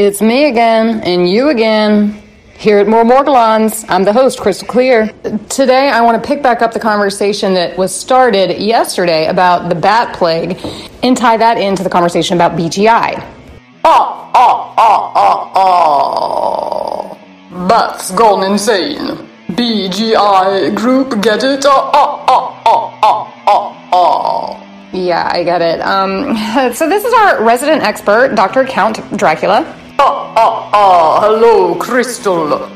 It's me again, and you again. Here at More Morgellons, I'm the host, Crystal Clear. Today, I want to pick back up the conversation that was started yesterday about the bat plague and tie that into the conversation about BGI. Ah, ah, ah, ah, ah. Bats gone insane. BGI group, get it? Ah, ah, ah, ah, ah, ah, ah. Yeah, I get it. Um, so this is our resident expert, Dr. Count Dracula. Ah, ah, hello, Crystal.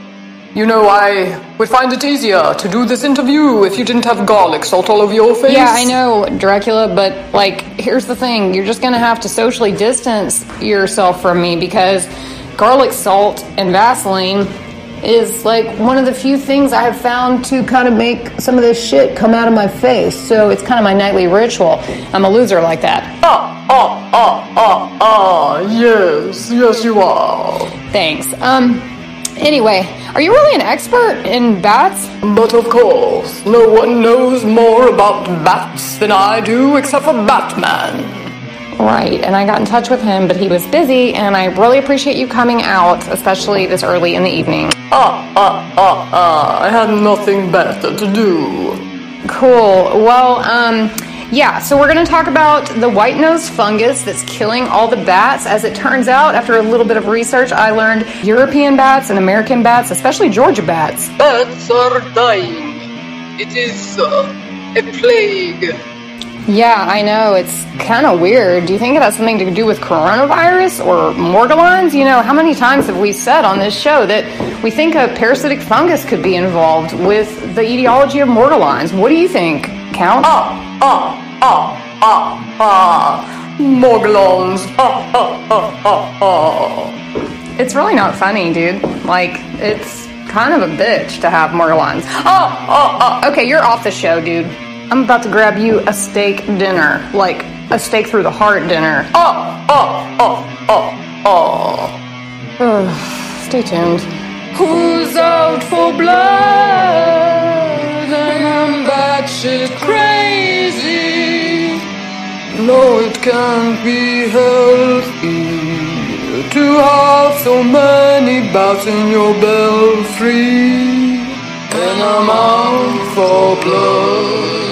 You know, I would find it easier to do this interview if you didn't have garlic salt all over your face. Yeah, I know, Dracula, but like, here's the thing you're just gonna have to socially distance yourself from me because garlic salt and Vaseline is like one of the few things I have found to kind of make some of this shit come out of my face. So it's kind of my nightly ritual. I'm a loser like that. Ah, ah, ah, ah, ah, yes, yes, you are. Thanks. Um, anyway, are you really an expert in bats? But of course, no one knows more about bats than I do except for Batman. Right, and I got in touch with him, but he was busy, and I really appreciate you coming out, especially this early in the evening. Ah, ah, ah, ah, I had nothing better to do. Cool. Well, um, yeah, so we're going to talk about the white nose fungus that's killing all the bats. As it turns out, after a little bit of research, I learned European bats and American bats, especially Georgia bats. Bats are dying. It is uh, a plague. Yeah, I know. It's kind of weird. Do you think it has something to do with coronavirus or Morgellons? You know, how many times have we said on this show that we think a parasitic fungus could be involved with the etiology of Morgellons? What do you think, Count? Ah, ah, ah, ah, ah. Morgellons. Ah, ah, ah, ah, ah. It's really not funny, dude. Like, it's kind of a bitch to have Morgellons. Ah, ah, ah. Okay, you're off the show, dude. I'm about to grab you a steak dinner, like a steak through the heart dinner. Ah, ah, ah, ah, ah. Stay tuned. Who's out for blood? And I'm batshit crazy. No, it can't be healthy to have so many bats in your belfry. And I'm out for blood.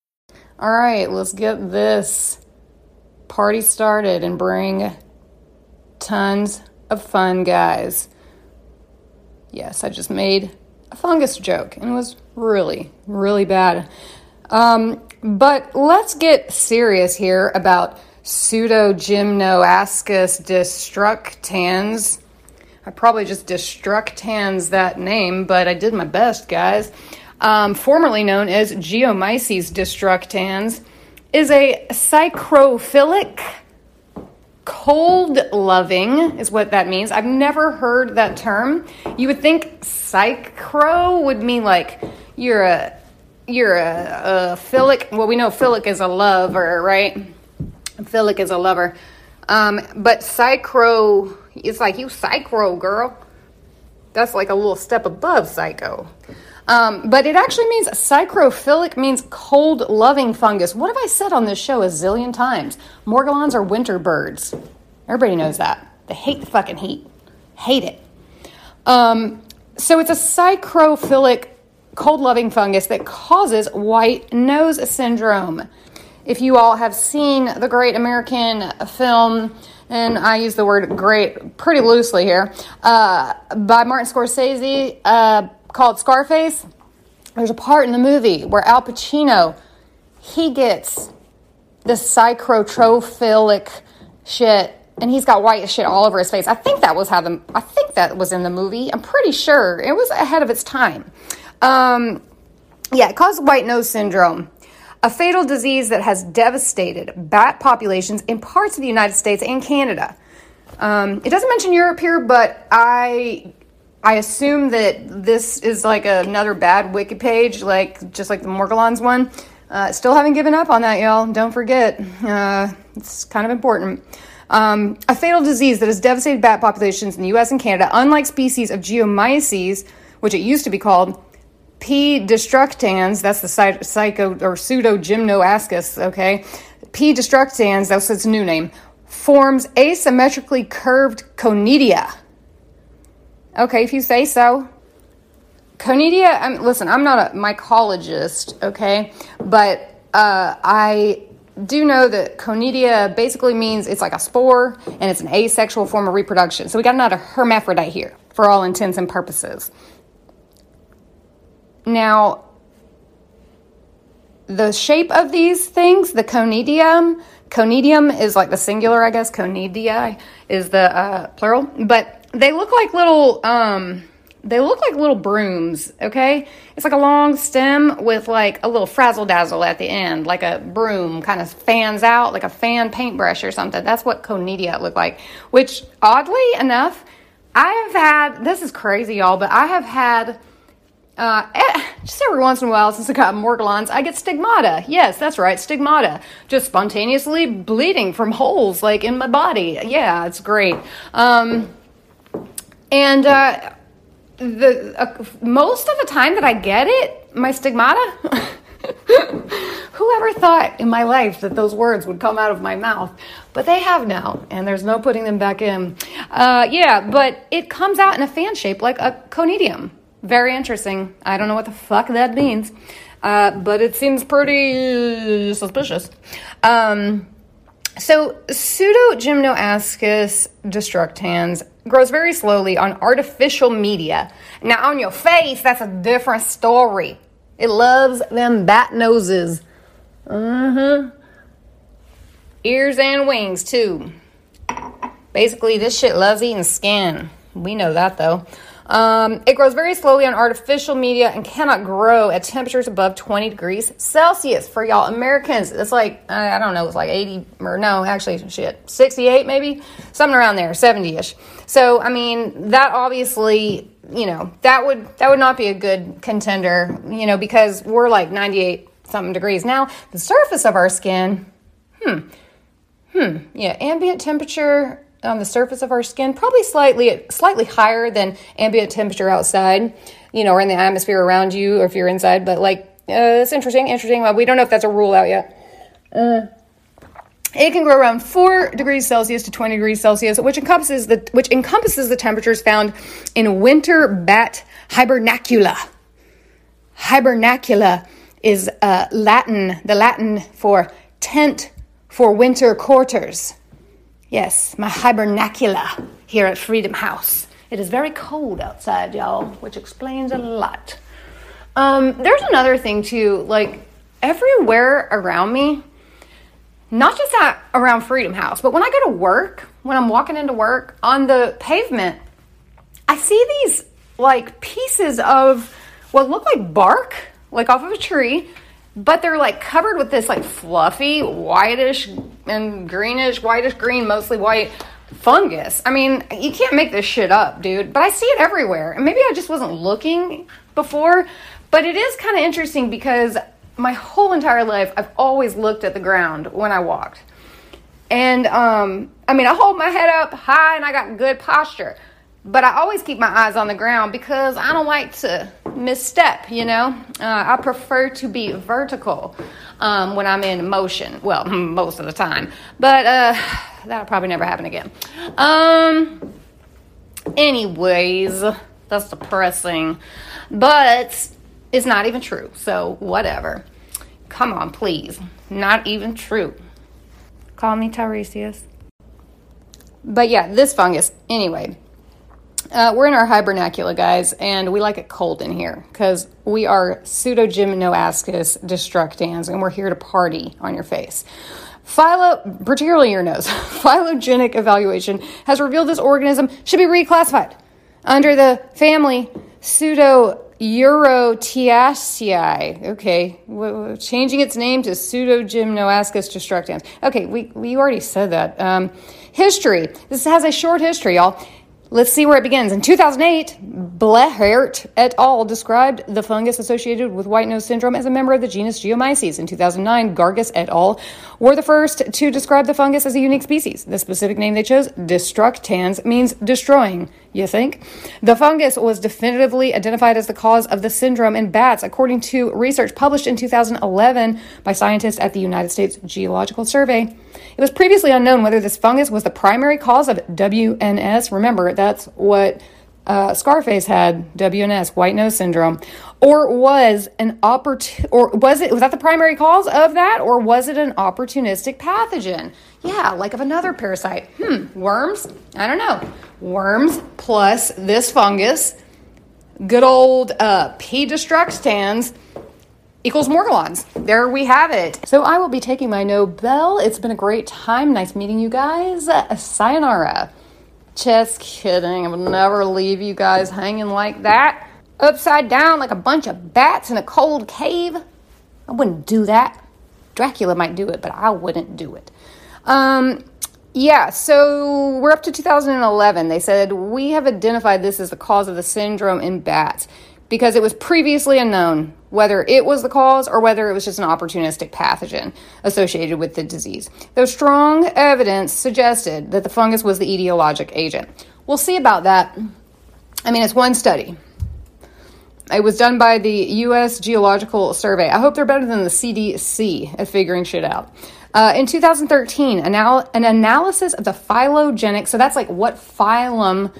All right, let's get this party started and bring tons of fun, guys. Yes, I just made a fungus joke and it was really, really bad. Um, but let's get serious here about pseudogymnoascus destructans. I probably just destructans that name, but I did my best, guys um, formerly known as Geomyces destructans, is a psychrophilic, cold loving, is what that means. I've never heard that term. You would think psychro would mean like you're a you're a, a philic. Well, we know philic is a lover, right? Philic is a lover. Um, but psychro, it's like you psychro girl. That's like a little step above psycho. Um, but it actually means psychrophilic means cold loving fungus. What have I said on this show a zillion times? Morgellons are winter birds. Everybody knows that. They hate the fucking heat. Hate it. Um, so it's a psychrophilic cold loving fungus that causes white nose syndrome. If you all have seen the great American film, and I use the word great pretty loosely here, uh, by Martin Scorsese, uh, called Scarface, there's a part in the movie where Al Pacino he gets the psychrotrophilic shit and he's got white shit all over his face. I think that was how the I think that was in the movie. I'm pretty sure it was ahead of its time. Um, yeah, it caused white nose syndrome, a fatal disease that has devastated bat populations in parts of the United States and Canada. Um, it doesn't mention Europe here, but I I assume that this is like another bad wiki page, like just like the Morgellons one. Uh, still haven't given up on that, y'all. Don't forget, uh, it's kind of important. Um, a fatal disease that has devastated bat populations in the U.S. and Canada, unlike species of Geomyces, which it used to be called P. destructans. That's the psycho or pseudo gymnoascus. Okay, P. destructans. That's its new name. Forms asymmetrically curved conidia. Okay, if you say so. Conidia, I'm, listen, I'm not a mycologist, okay, but uh, I do know that conidia basically means it's like a spore and it's an asexual form of reproduction. So we got another hermaphrodite here for all intents and purposes. Now, the shape of these things, the conidium, conidium is like the singular, I guess. Conidia is the uh, plural, but they look like little um, they look like little brooms, okay? It's like a long stem with like a little frazzle dazzle at the end, like a broom kind of fans out, like a fan paintbrush or something. That's what conidia look like, which oddly enough, I have had, this is crazy, y'all, but I have had, uh, eh, just every once in a while since I got Morgellons, I get stigmata. Yes, that's right, stigmata. Just spontaneously bleeding from holes like in my body. Yeah, it's great. Um, and, uh, the uh, most of the time that I get it, my stigmata. Whoever thought in my life that those words would come out of my mouth? But they have now, and there's no putting them back in. Uh, yeah, but it comes out in a fan shape like a conidium. Very interesting. I don't know what the fuck that means, uh, but it seems pretty suspicious. Um, so, Pseudogymnoascus destructans grows very slowly on artificial media. Now, on your face, that's a different story. It loves them bat noses. Huh. Ears and wings, too. Basically, this shit loves eating skin. We know that, though. Um, it grows very slowly on artificial media and cannot grow at temperatures above 20 degrees Celsius. For y'all Americans, it's like, I don't know, it's like 80, or no, actually, shit, 68 maybe? Something around there, 70 ish. So, I mean, that obviously, you know, that would, that would not be a good contender, you know, because we're like 98 something degrees. Now, the surface of our skin, hmm, hmm, yeah, ambient temperature on the surface of our skin, probably slightly slightly higher than ambient temperature outside, you know, or in the atmosphere around you, or if you're inside. But like, uh, it's interesting, interesting. Well, we don't know if that's a rule out yet. Uh, it can grow around four degrees Celsius to 20 degrees Celsius, which encompasses the which encompasses the temperatures found in winter bat hibernacula. Hibernacula is uh, Latin, the Latin for tent for winter quarters. Yes, my hibernacula here at Freedom House. It is very cold outside, y'all, which explains a lot. Um, there's another thing too, like everywhere around me, not just at around Freedom House, but when I go to work, when I'm walking into work on the pavement, I see these like pieces of what look like bark, like off of a tree, but they're like covered with this like fluffy whitish and greenish whitish green mostly white fungus. I mean you can't make this shit up dude but i see it everywhere. And maybe i just wasn't looking before but it is kind of interesting because my whole entire life i've always looked at the ground when i walked. And um, i mean i hold my head up high and i got good posture but I always keep my eyes on the ground because I don't like to misstep, you know. Uh, I prefer to be vertical um, when I'm in motion. Well, most of the time, but uh, that'll probably never happen again. Um, anyways, that's depressing, but it's not even true. So whatever. Come on, please. Not even true. Call me Tiresias. But yeah, this fungus. Anyway. Uh, we're in our hibernacula, guys, and we like it cold in here because we are pseudogymnoascus destructans and we're here to party on your face. Philo, particularly your nose, phylogenetic evaluation has revealed this organism should be reclassified under the family Pseudo Eurotiaceae. Okay, changing its name to Pseudogymnoascus destructans. Okay, we, we already said that. Um, history. This has a short history, y'all. Let's see where it begins. In 2008, Blehert et al. described the fungus associated with white nose syndrome as a member of the genus Geomyces. In 2009, Gargas et al. were the first to describe the fungus as a unique species. The specific name they chose, destructans, means destroying, you think? The fungus was definitively identified as the cause of the syndrome in bats, according to research published in 2011 by scientists at the United States Geological Survey. It was previously unknown whether this fungus was the primary cause of WNS. Remember, that's what uh, Scarface had WNS, white nose syndrome, or was an opport- or was it was that the primary cause of that, or was it an opportunistic pathogen? Yeah, like of another parasite. Hmm, worms? I don't know. Worms plus this fungus, good old uh, P. destructans equals Morgellons. There we have it. So I will be taking my Nobel. It's been a great time. Nice meeting you guys. sayonara. Just kidding. I would never leave you guys hanging like that. Upside down like a bunch of bats in a cold cave. I wouldn't do that. Dracula might do it, but I wouldn't do it. Um, yeah, so we're up to 2011. They said we have identified this as the cause of the syndrome in bats because it was previously unknown whether it was the cause or whether it was just an opportunistic pathogen associated with the disease. Though strong evidence suggested that the fungus was the etiologic agent. We'll see about that. I mean, it's one study. It was done by the U.S. Geological Survey. I hope they're better than the CDC at figuring shit out. Uh, in 2013, anal- an analysis of the phylogenetic, so that's like what phylum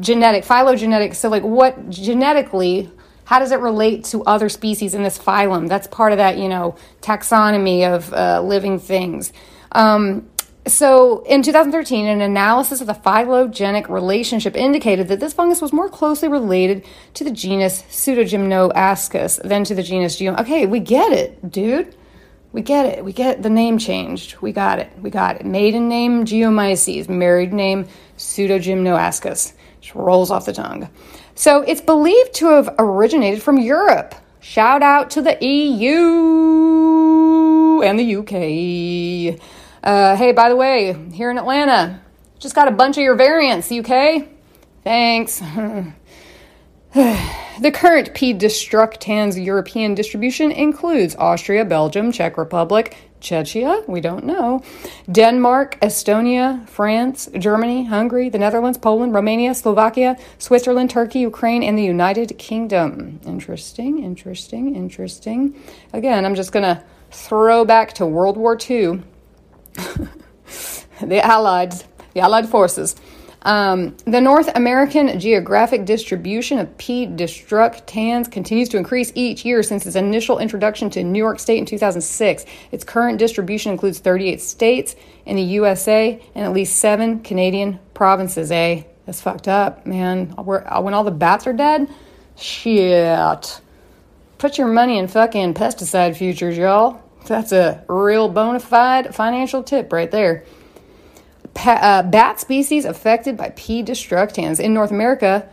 genetic, phylogenetic, so like what genetically, how does it relate to other species in this phylum? That's part of that, you know, taxonomy of uh, living things. Um, so, in 2013, an analysis of the phylogenetic relationship indicated that this fungus was more closely related to the genus Pseudogymnoascus than to the genus Geom. Okay, we get it, dude. We get it. We get the name changed. We got it. We got it. Maiden name Geomyces, married name Pseudogymnoascus. Just rolls off the tongue. So, it's believed to have originated from Europe. Shout out to the EU and the UK. Uh, hey, by the way, here in Atlanta, just got a bunch of your variants, UK. Thanks. the current P. destructans European distribution includes Austria, Belgium, Czech Republic, Czechia, we don't know, Denmark, Estonia, France, Germany, Hungary, the Netherlands, Poland, Romania, Slovakia, Switzerland, Turkey, Ukraine, and the United Kingdom. Interesting, interesting, interesting. Again, I'm just going to throw back to World War II. the Allied, the Allied forces. Um, the North American geographic distribution of P. destructans continues to increase each year since its initial introduction to New York State in 2006. Its current distribution includes 38 states in the USA and at least seven Canadian provinces. Eh? That's fucked up, man. When all the bats are dead, shit. Put your money in fucking pesticide futures, y'all. That's a real bona fide financial tip right there. Pa- uh, bat species affected by P. destructans. In North America,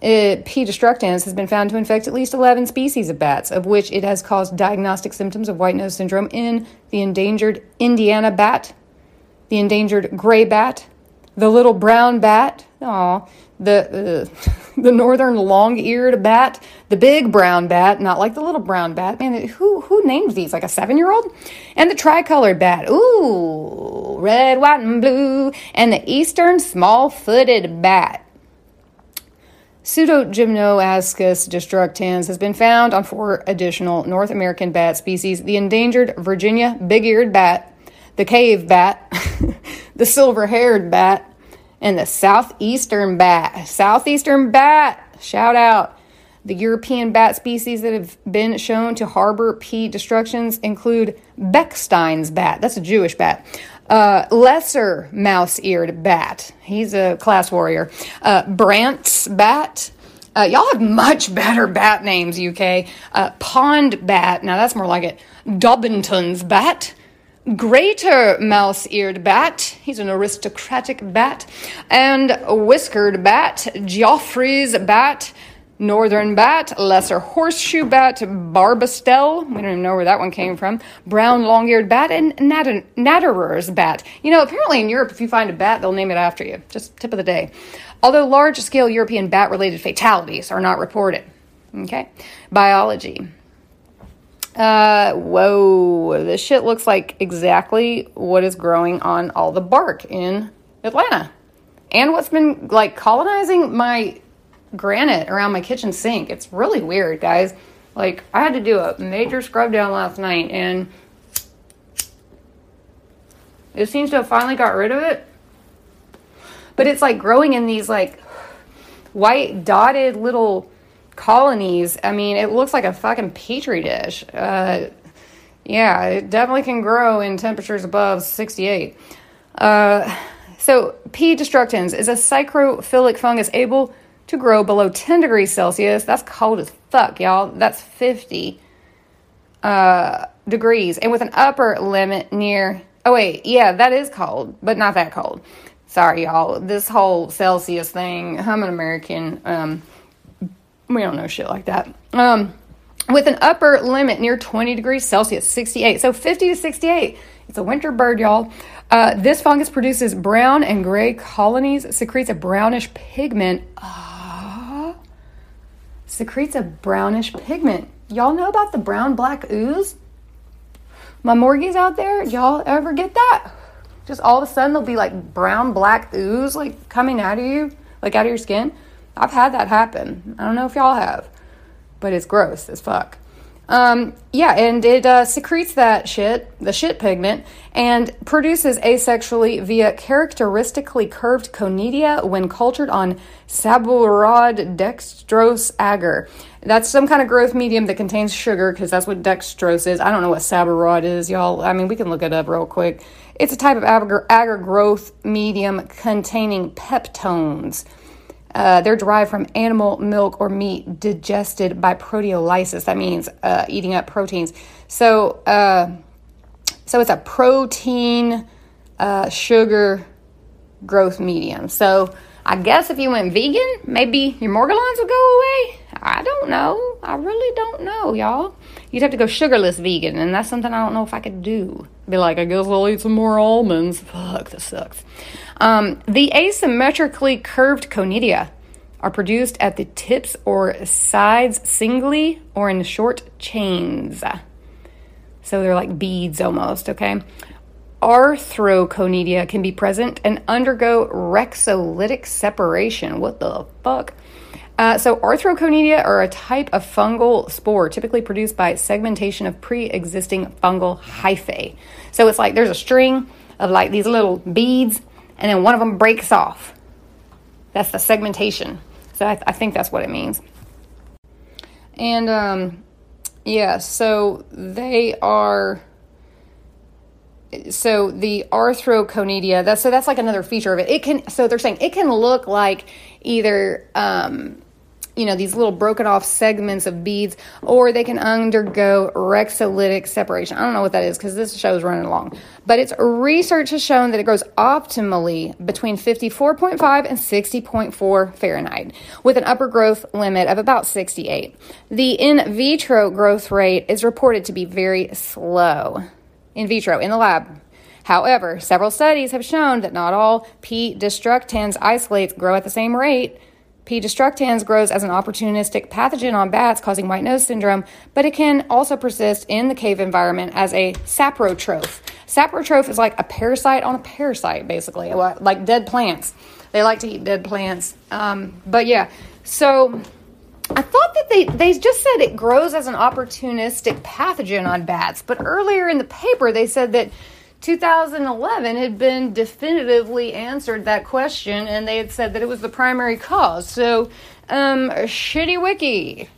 it, P. destructans has been found to infect at least 11 species of bats, of which it has caused diagnostic symptoms of white nose syndrome in the endangered Indiana bat, the endangered gray bat, the little brown bat, aw, the uh, the northern long-eared bat, the big brown bat, not like the little brown bat. Man, who who names these? Like a seven-year-old? And the tricolored bat. Ooh, red, white, and blue. And the eastern small-footed bat. Pseudogymnoascus destructans has been found on four additional North American bat species: the endangered Virginia big-eared bat, the cave bat, the silver-haired bat, and the southeastern bat. Southeastern bat, shout out. The European bat species that have been shown to harbor P destructans include Bechstein's bat, that's a Jewish bat, uh, lesser mouse eared bat, he's a class warrior, uh, Brandt's bat. Uh, y'all have much better bat names, UK. Uh, pond bat, now that's more like it. Daubenton's bat. Greater mouse eared bat. He's an aristocratic bat. And whiskered bat, Geoffroy's bat, northern bat, lesser horseshoe bat, barbastelle. We don't even know where that one came from. Brown long eared bat, and natter- natterer's bat. You know, apparently in Europe, if you find a bat, they'll name it after you. Just tip of the day. Although large scale European bat related fatalities are not reported. Okay. Biology. Uh, whoa, this shit looks like exactly what is growing on all the bark in Atlanta. And what's been like colonizing my granite around my kitchen sink. It's really weird, guys. Like, I had to do a major scrub down last night and it seems to have finally got rid of it. But it's like growing in these like white dotted little colonies. I mean, it looks like a fucking petri dish. Uh, yeah, it definitely can grow in temperatures above 68. Uh, so, P. destructans is a psychrophilic fungus able to grow below 10 degrees Celsius. That's cold as fuck, y'all. That's 50 uh, degrees. And with an upper limit near, oh, wait, yeah, that is cold, but not that cold. Sorry, y'all. This whole Celsius thing, I'm an American. Um, we don't know shit like that. Um, with an upper limit near 20 degrees Celsius, 68. So 50 to 68. It's a winter bird, y'all. Uh, this fungus produces brown and gray colonies, secretes a brownish pigment. Uh, secretes a brownish pigment. Y'all know about the brown black ooze? My morgies out there, y'all ever get that? Just all of a sudden there'll be like brown black ooze like coming out of you, like out of your skin. I've had that happen. I don't know if y'all have, but it's gross as fuck. Um, yeah, and it uh, secretes that shit, the shit pigment, and produces asexually via characteristically curved conidia when cultured on sabouraud dextrose agar. That's some kind of growth medium that contains sugar because that's what dextrose is. I don't know what sabouraud is, y'all. I mean, we can look it up real quick. It's a type of agar, agar growth medium containing peptones. Uh, they're derived from animal milk or meat digested by proteolysis. That means uh, eating up proteins. So, uh, so it's a protein uh, sugar growth medium. So, I guess if you went vegan, maybe your morgellons would go away. I don't know. I really don't know, y'all. You'd have to go sugarless vegan, and that's something I don't know if I could do. Be like, I guess I'll eat some more almonds. Fuck, this sucks. Um, the asymmetrically curved conidia are produced at the tips or sides singly or in short chains. So they're like beads almost, okay? Arthroconidia can be present and undergo rhexolytic separation. What the fuck? Uh, so, arthroconidia are a type of fungal spore typically produced by segmentation of pre existing fungal hyphae. So, it's like there's a string of like these little beads, and then one of them breaks off. That's the segmentation. So, I, th- I think that's what it means. And, um, yeah, so they are so the arthroconidia that's so that's like another feature of it. It can so they're saying it can look like either um you know these little broken off segments of beads or they can undergo rhexolytic separation. I don't know what that is because this show is running along but its research has shown that it grows optimally between 54.5 and 60.4 fahrenheit with an upper growth limit of about 68 the in vitro growth rate is reported to be very slow in vitro in the lab. However, several studies have shown that not all P. destructans isolates grow at the same rate. P. destructans grows as an opportunistic pathogen on bats, causing white nose syndrome, but it can also persist in the cave environment as a saprotroph. Saprotroph is like a parasite on a parasite, basically, like dead plants. They like to eat dead plants. Um, but yeah, so I thought that they, they just said it grows as an opportunistic pathogen on bats, but earlier in the paper they said that 2011 had been definitively answered that question and they had said that it was the primary cause. So, um, shitty wiki. If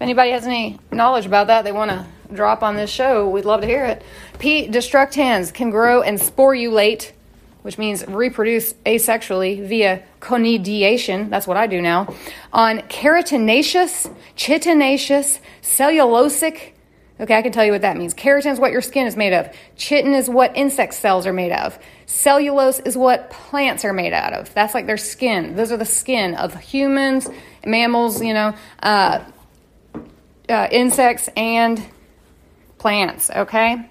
anybody has any knowledge about that, they want to drop on this show, we'd love to hear it. P. destructans can grow and sporulate which means reproduce asexually via conidiation, that's what I do now, on keratinaceous, chitinaceous, cellulosic Okay, I can tell you what that means. Keratin is what your skin is made of. Chitin is what insect cells are made of. Cellulose is what plants are made out of. That's like their skin. Those are the skin of humans, mammals, you know, uh, uh, insects, and plants. Okay?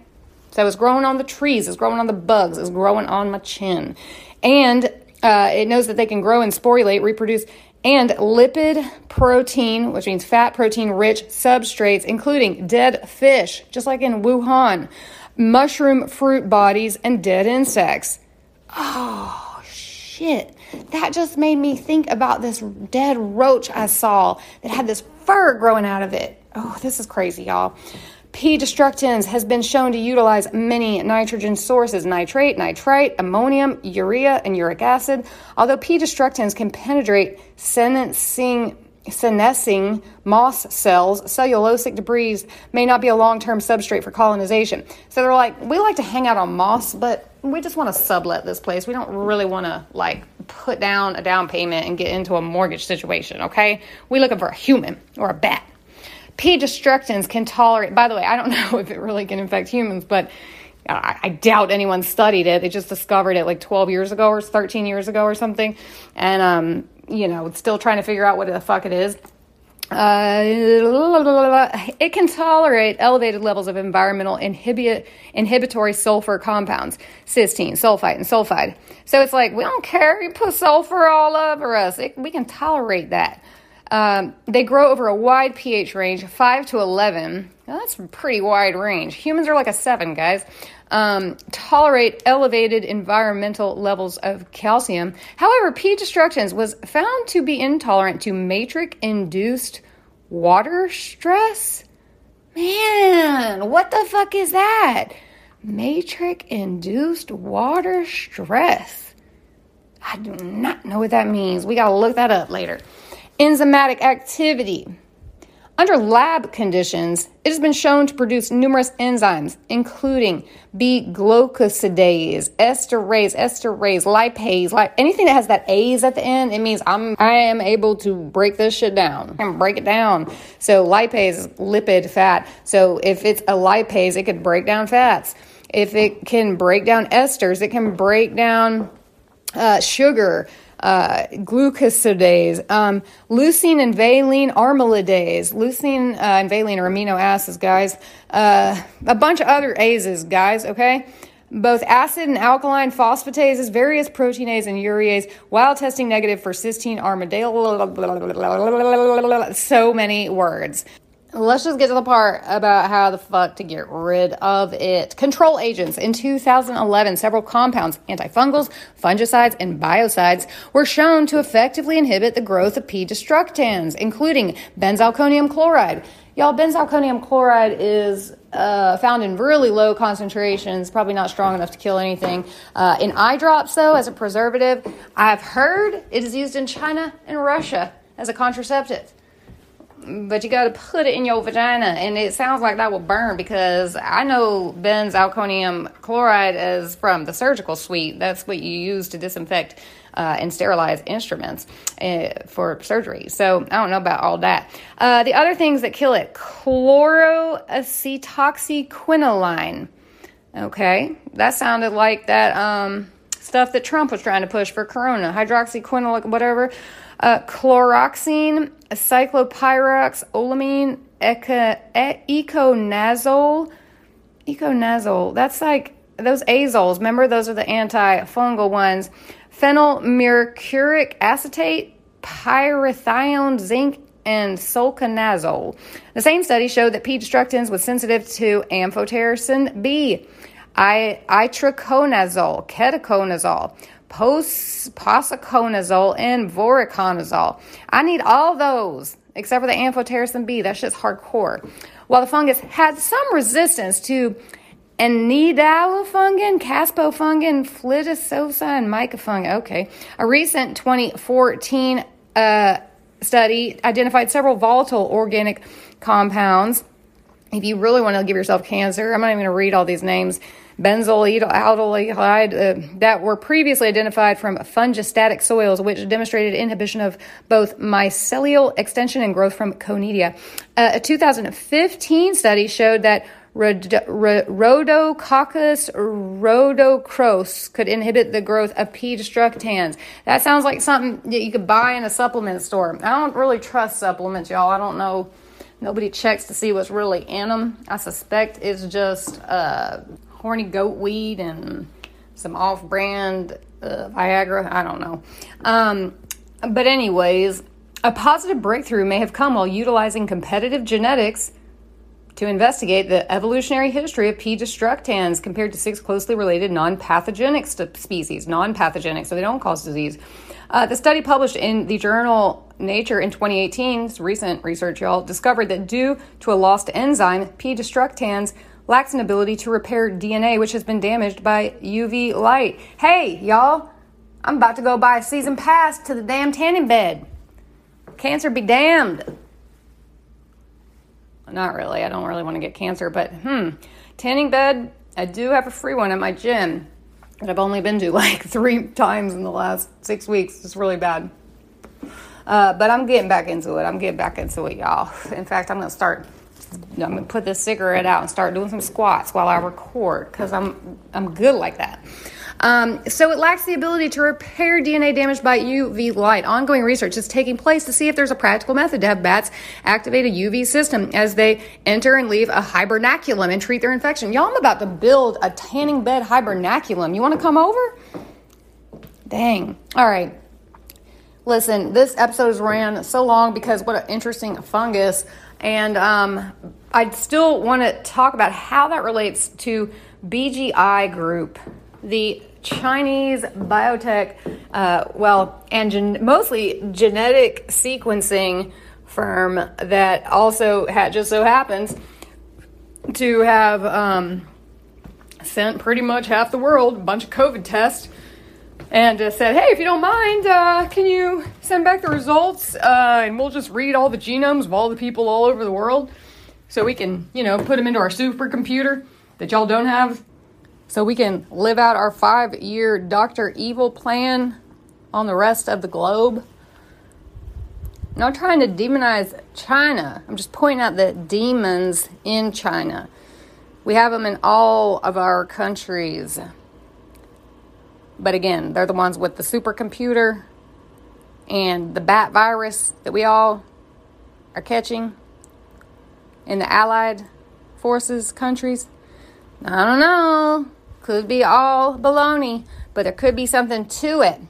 So it's growing on the trees, it's growing on the bugs, it's growing on my chin. And uh, it knows that they can grow and sporulate, reproduce and lipid protein, which means fat protein rich substrates, including dead fish, just like in Wuhan, mushroom fruit bodies, and dead insects. Oh, shit. That just made me think about this dead roach I saw that had this fur growing out of it. Oh, this is crazy, y'all. P destructans has been shown to utilize many nitrogen sources nitrate, nitrite, ammonium, urea, and uric acid. Although P destructans can penetrate senescing, senescing moss cells, cellulosic debris may not be a long term substrate for colonization. So they're like, we like to hang out on moss, but we just want to sublet this place. We don't really want to like put down a down payment and get into a mortgage situation, okay? We're looking for a human or a bat. P destructans can tolerate, by the way, I don't know if it really can infect humans, but I, I, doubt anyone studied it. They just discovered it like 12 years ago or 13 years ago or something. And, um, you know, still trying to figure out what the fuck it is. Uh, it can tolerate elevated levels of environmental inhibi- inhibitory sulfur compounds, cysteine, sulfite, and sulfide. So it's like, we don't care. You put sulfur all over us. It, we can tolerate that. Um, they grow over a wide pH range, 5 to 11. Now, that's a pretty wide range. Humans are like a 7, guys. Um, tolerate elevated environmental levels of calcium. However, P. destructans was found to be intolerant to matrix induced water stress. Man, what the fuck is that? Matrix induced water stress. I do not know what that means. We gotta look that up later. Enzymatic activity. Under lab conditions, it has been shown to produce numerous enzymes, including B-glucosidase, esterase, esterase, lipase, li- anything that has that A's at the end, it means I'm I am able to break this shit down and break it down. So lipase lipid fat. So if it's a lipase, it could break down fats. If it can break down esters, it can break down uh, sugar uh, glucosidase, um, leucine and valine amylidase. Leucine uh, and valine are amino acids, guys. Uh, a bunch of other ases, guys, okay? Both acid and alkaline phosphatases, various proteinase and urease, while testing negative for cysteine armadillo. So many words. Let's just get to the part about how the fuck to get rid of it. Control agents. In 2011, several compounds, antifungals, fungicides, and biocides, were shown to effectively inhibit the growth of P destructans, including benzalkonium chloride. Y'all, benzalkonium chloride is uh, found in really low concentrations, probably not strong enough to kill anything. Uh, in eye drops, though, as a preservative, I've heard it is used in China and Russia as a contraceptive but you got to put it in your vagina and it sounds like that will burn because i know benzalkonium chloride is from the surgical suite. That's what you use to disinfect uh, and sterilize instruments uh, for surgery. So i don't know about all that. Uh, the other things that kill it chloroacetoxyquinoline okay that sounded like that um, stuff that trump was trying to push for corona hydroxyquinoline whatever uh, chloroxine, ciclopirox, olamine, e- econazole. Econazole, that's like those azoles. Remember, those are the antifungal ones. Phenylmercuric acetate, pyrithione, zinc, and sulconazole. The same study showed that P destructans was sensitive to amphotericin B, itraconazole, ketoconazole posaconazole and voriconazole. I need all those except for the amphotericin B. That shit's hardcore. While the fungus had some resistance to anidulafungin, caspofungin, flitisosa, and micafungin. Okay. A recent 2014 uh, study identified several volatile organic compounds if you really want to give yourself cancer, I'm not even going to read all these names. Benzoyl aldehyde uh, that were previously identified from fungistatic soils, which demonstrated inhibition of both mycelial extension and growth from conidia. Uh, a 2015 study showed that Rhodococcus rhodochrous could inhibit the growth of P. destructans. That sounds like something that you could buy in a supplement store. I don't really trust supplements, y'all. I don't know. Nobody checks to see what's really in them. I suspect it's just uh, horny goat weed and some off brand uh, Viagra. I don't know. Um, but, anyways, a positive breakthrough may have come while utilizing competitive genetics to investigate the evolutionary history of P. destructans compared to six closely related non pathogenic st- species. Non pathogenic, so they don't cause disease. Uh, the study published in the journal Nature in 2018, recent research, y'all, discovered that due to a lost enzyme, P. destructans lacks an ability to repair DNA which has been damaged by UV light. Hey, y'all, I'm about to go buy a season pass to the damn tanning bed. Cancer be damned. Not really. I don't really want to get cancer, but hmm, tanning bed. I do have a free one at my gym that I've only been to like three times in the last six weeks. It's really bad. Uh, but I'm getting back into it. I'm getting back into it, y'all. In fact, I'm gonna start. I'm gonna put this cigarette out and start doing some squats while I record because I'm I'm good like that. Um, so it lacks the ability to repair DNA damage by UV light. Ongoing research is taking place to see if there's a practical method to have bats activate a UV system as they enter and leave a hibernaculum and treat their infection. Y'all, I'm about to build a tanning bed hibernaculum. You want to come over? Dang. All right. Listen, this episode has ran so long because what an interesting fungus. And um, I still want to talk about how that relates to BGI Group, the Chinese biotech, uh, well, and gen- mostly genetic sequencing firm that also had, just so happens to have um, sent pretty much half the world a bunch of COVID tests and uh, said, hey, if you don't mind, uh, can you send back the results uh, and we'll just read all the genomes of all the people all over the world so we can, you know, put them into our supercomputer that y'all don't have so we can live out our five year Dr. Evil plan on the rest of the globe. I'm not trying to demonize China. I'm just pointing out the demons in China. We have them in all of our countries. But again, they're the ones with the supercomputer and the bat virus that we all are catching in the allied forces countries. I don't know. Could be all baloney, but there could be something to it.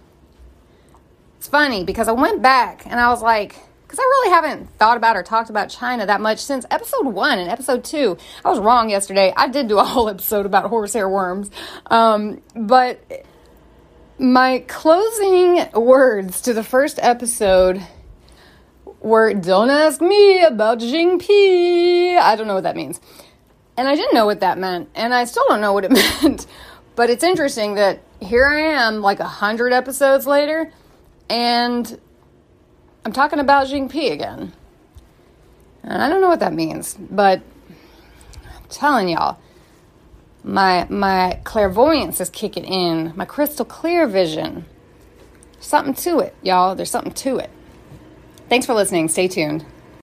It's funny because I went back and I was like, because I really haven't thought about or talked about China that much since episode one and episode two. I was wrong yesterday. I did do a whole episode about horsehair worms. Um, but my closing words to the first episode were Don't ask me about Jinping. I don't know what that means. And I didn't know what that meant, and I still don't know what it meant. but it's interesting that here I am, like a hundred episodes later, and I'm talking about Jinping again. And I don't know what that means, but I'm telling y'all, my my clairvoyance is kicking in, my crystal clear vision. Something to it, y'all. There's something to it. Thanks for listening. Stay tuned.